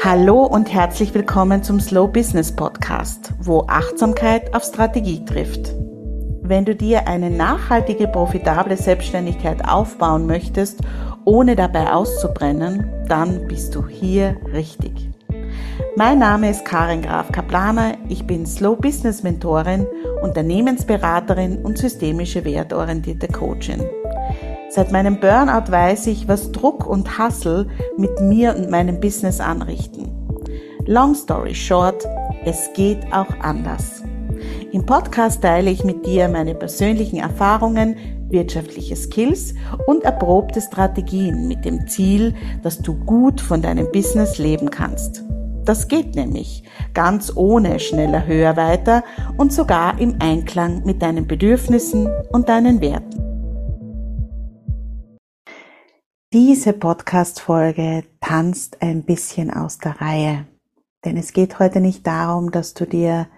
Hallo und herzlich willkommen zum Slow Business Podcast, wo Achtsamkeit auf Strategie trifft. Wenn du dir eine nachhaltige, profitable Selbstständigkeit aufbauen möchtest, ohne dabei auszubrennen, dann bist du hier richtig. Mein Name ist Karin Graf Kaplaner, ich bin Slow Business Mentorin, Unternehmensberaterin und systemische wertorientierte Coachin. Seit meinem Burnout weiß ich, was Druck und Hassel mit mir und meinem Business anrichten. Long story short, es geht auch anders. Im Podcast teile ich mit dir meine persönlichen Erfahrungen, wirtschaftliche Skills und erprobte Strategien mit dem Ziel, dass du gut von deinem Business leben kannst. Das geht nämlich ganz ohne schneller, höher, weiter und sogar im Einklang mit deinen Bedürfnissen und deinen Werten. Diese Podcast-Folge tanzt ein bisschen aus der Reihe. Denn es geht heute nicht darum, dass du dir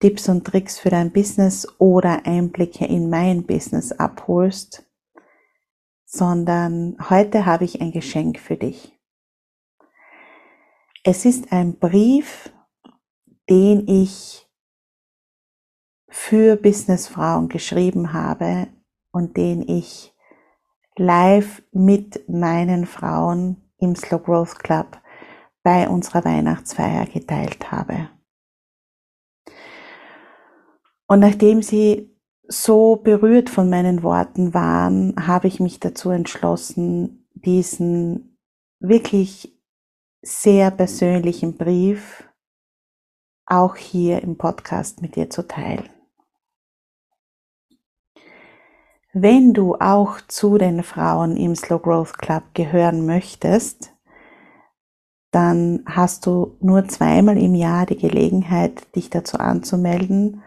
Tipps und Tricks für dein Business oder Einblicke in mein Business abholst, sondern heute habe ich ein Geschenk für dich. Es ist ein Brief, den ich für Businessfrauen geschrieben habe und den ich live mit meinen Frauen im Slow Growth Club bei unserer Weihnachtsfeier geteilt habe. Und nachdem sie so berührt von meinen Worten waren, habe ich mich dazu entschlossen, diesen wirklich sehr persönlichen Brief auch hier im Podcast mit dir zu teilen. Wenn du auch zu den Frauen im Slow Growth Club gehören möchtest, dann hast du nur zweimal im Jahr die Gelegenheit, dich dazu anzumelden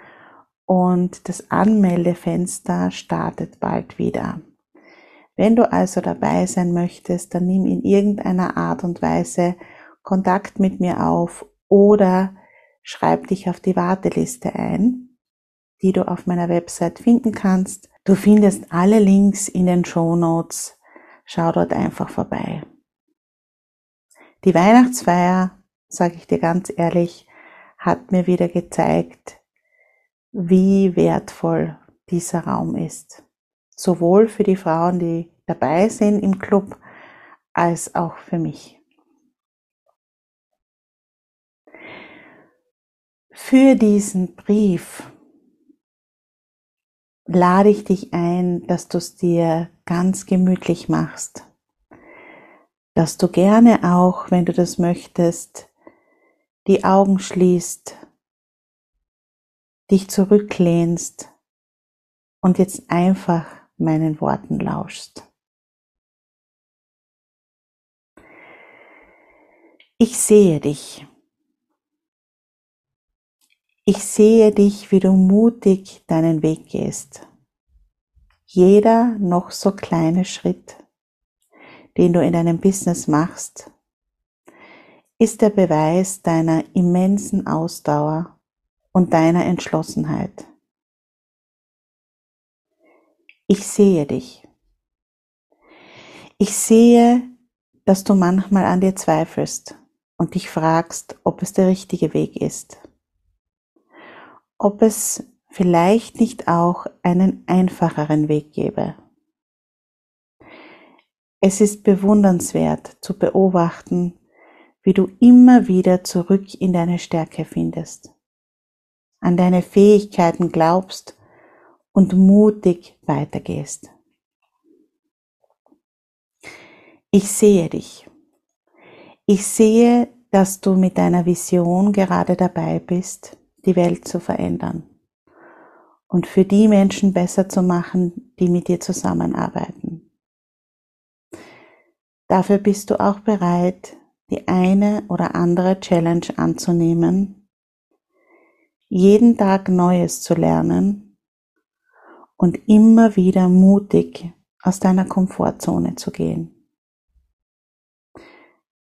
und das Anmeldefenster startet bald wieder. Wenn du also dabei sein möchtest, dann nimm in irgendeiner Art und Weise Kontakt mit mir auf oder schreib dich auf die Warteliste ein, die du auf meiner Website finden kannst. Du findest alle Links in den Show Notes. Schau dort einfach vorbei. Die Weihnachtsfeier, sage ich dir ganz ehrlich, hat mir wieder gezeigt, wie wertvoll dieser Raum ist. Sowohl für die Frauen, die dabei sind im Club, als auch für mich. Für diesen Brief lade ich dich ein, dass du es dir ganz gemütlich machst, dass du gerne auch, wenn du das möchtest, die Augen schließt, dich zurücklehnst und jetzt einfach meinen Worten lauschst. Ich sehe dich. Ich sehe dich, wie du mutig deinen Weg gehst. Jeder noch so kleine Schritt, den du in deinem Business machst, ist der Beweis deiner immensen Ausdauer und deiner Entschlossenheit. Ich sehe dich. Ich sehe, dass du manchmal an dir zweifelst und dich fragst, ob es der richtige Weg ist ob es vielleicht nicht auch einen einfacheren Weg gäbe. Es ist bewundernswert zu beobachten, wie du immer wieder zurück in deine Stärke findest, an deine Fähigkeiten glaubst und mutig weitergehst. Ich sehe dich. Ich sehe, dass du mit deiner Vision gerade dabei bist, die Welt zu verändern und für die Menschen besser zu machen, die mit dir zusammenarbeiten. Dafür bist du auch bereit, die eine oder andere Challenge anzunehmen, jeden Tag Neues zu lernen und immer wieder mutig aus deiner Komfortzone zu gehen.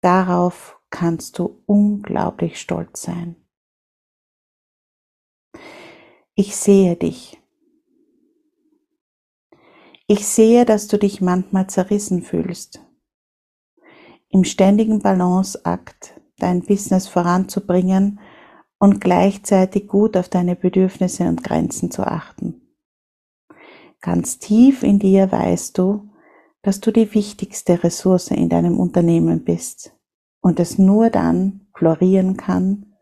Darauf kannst du unglaublich stolz sein. Ich sehe dich. Ich sehe, dass du dich manchmal zerrissen fühlst. Im ständigen Balanceakt dein Business voranzubringen und gleichzeitig gut auf deine Bedürfnisse und Grenzen zu achten. Ganz tief in dir weißt du, dass du die wichtigste Ressource in deinem Unternehmen bist und es nur dann florieren kann,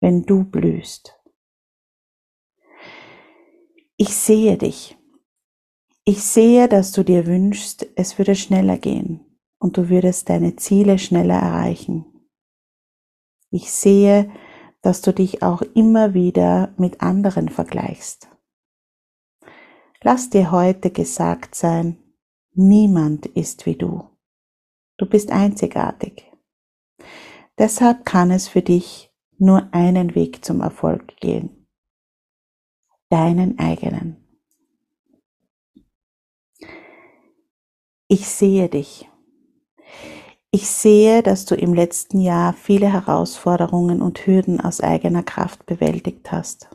wenn du blühst. Ich sehe dich. Ich sehe, dass du dir wünschst, es würde schneller gehen und du würdest deine Ziele schneller erreichen. Ich sehe, dass du dich auch immer wieder mit anderen vergleichst. Lass dir heute gesagt sein, niemand ist wie du. Du bist einzigartig. Deshalb kann es für dich nur einen Weg zum Erfolg gehen. Deinen eigenen. Ich sehe dich. Ich sehe, dass du im letzten Jahr viele Herausforderungen und Hürden aus eigener Kraft bewältigt hast.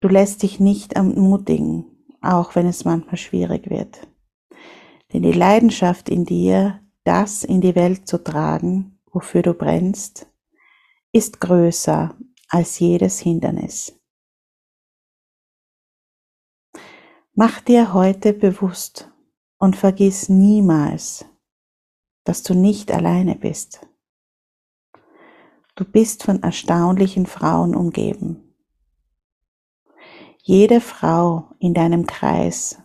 Du lässt dich nicht ermutigen, auch wenn es manchmal schwierig wird. Denn die Leidenschaft in dir, das in die Welt zu tragen, wofür du brennst, ist größer als jedes Hindernis. Mach dir heute bewusst und vergiss niemals, dass du nicht alleine bist. Du bist von erstaunlichen Frauen umgeben. Jede Frau in deinem Kreis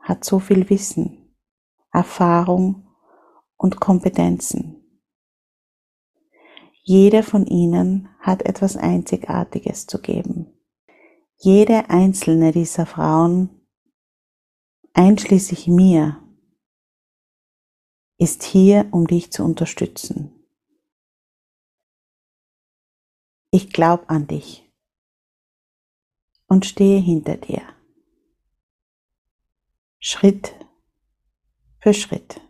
hat so viel Wissen, Erfahrung und Kompetenzen. Jede von ihnen hat etwas Einzigartiges zu geben. Jede einzelne dieser Frauen, einschließlich mir, ist hier, um dich zu unterstützen. Ich glaube an dich und stehe hinter dir. Schritt für Schritt.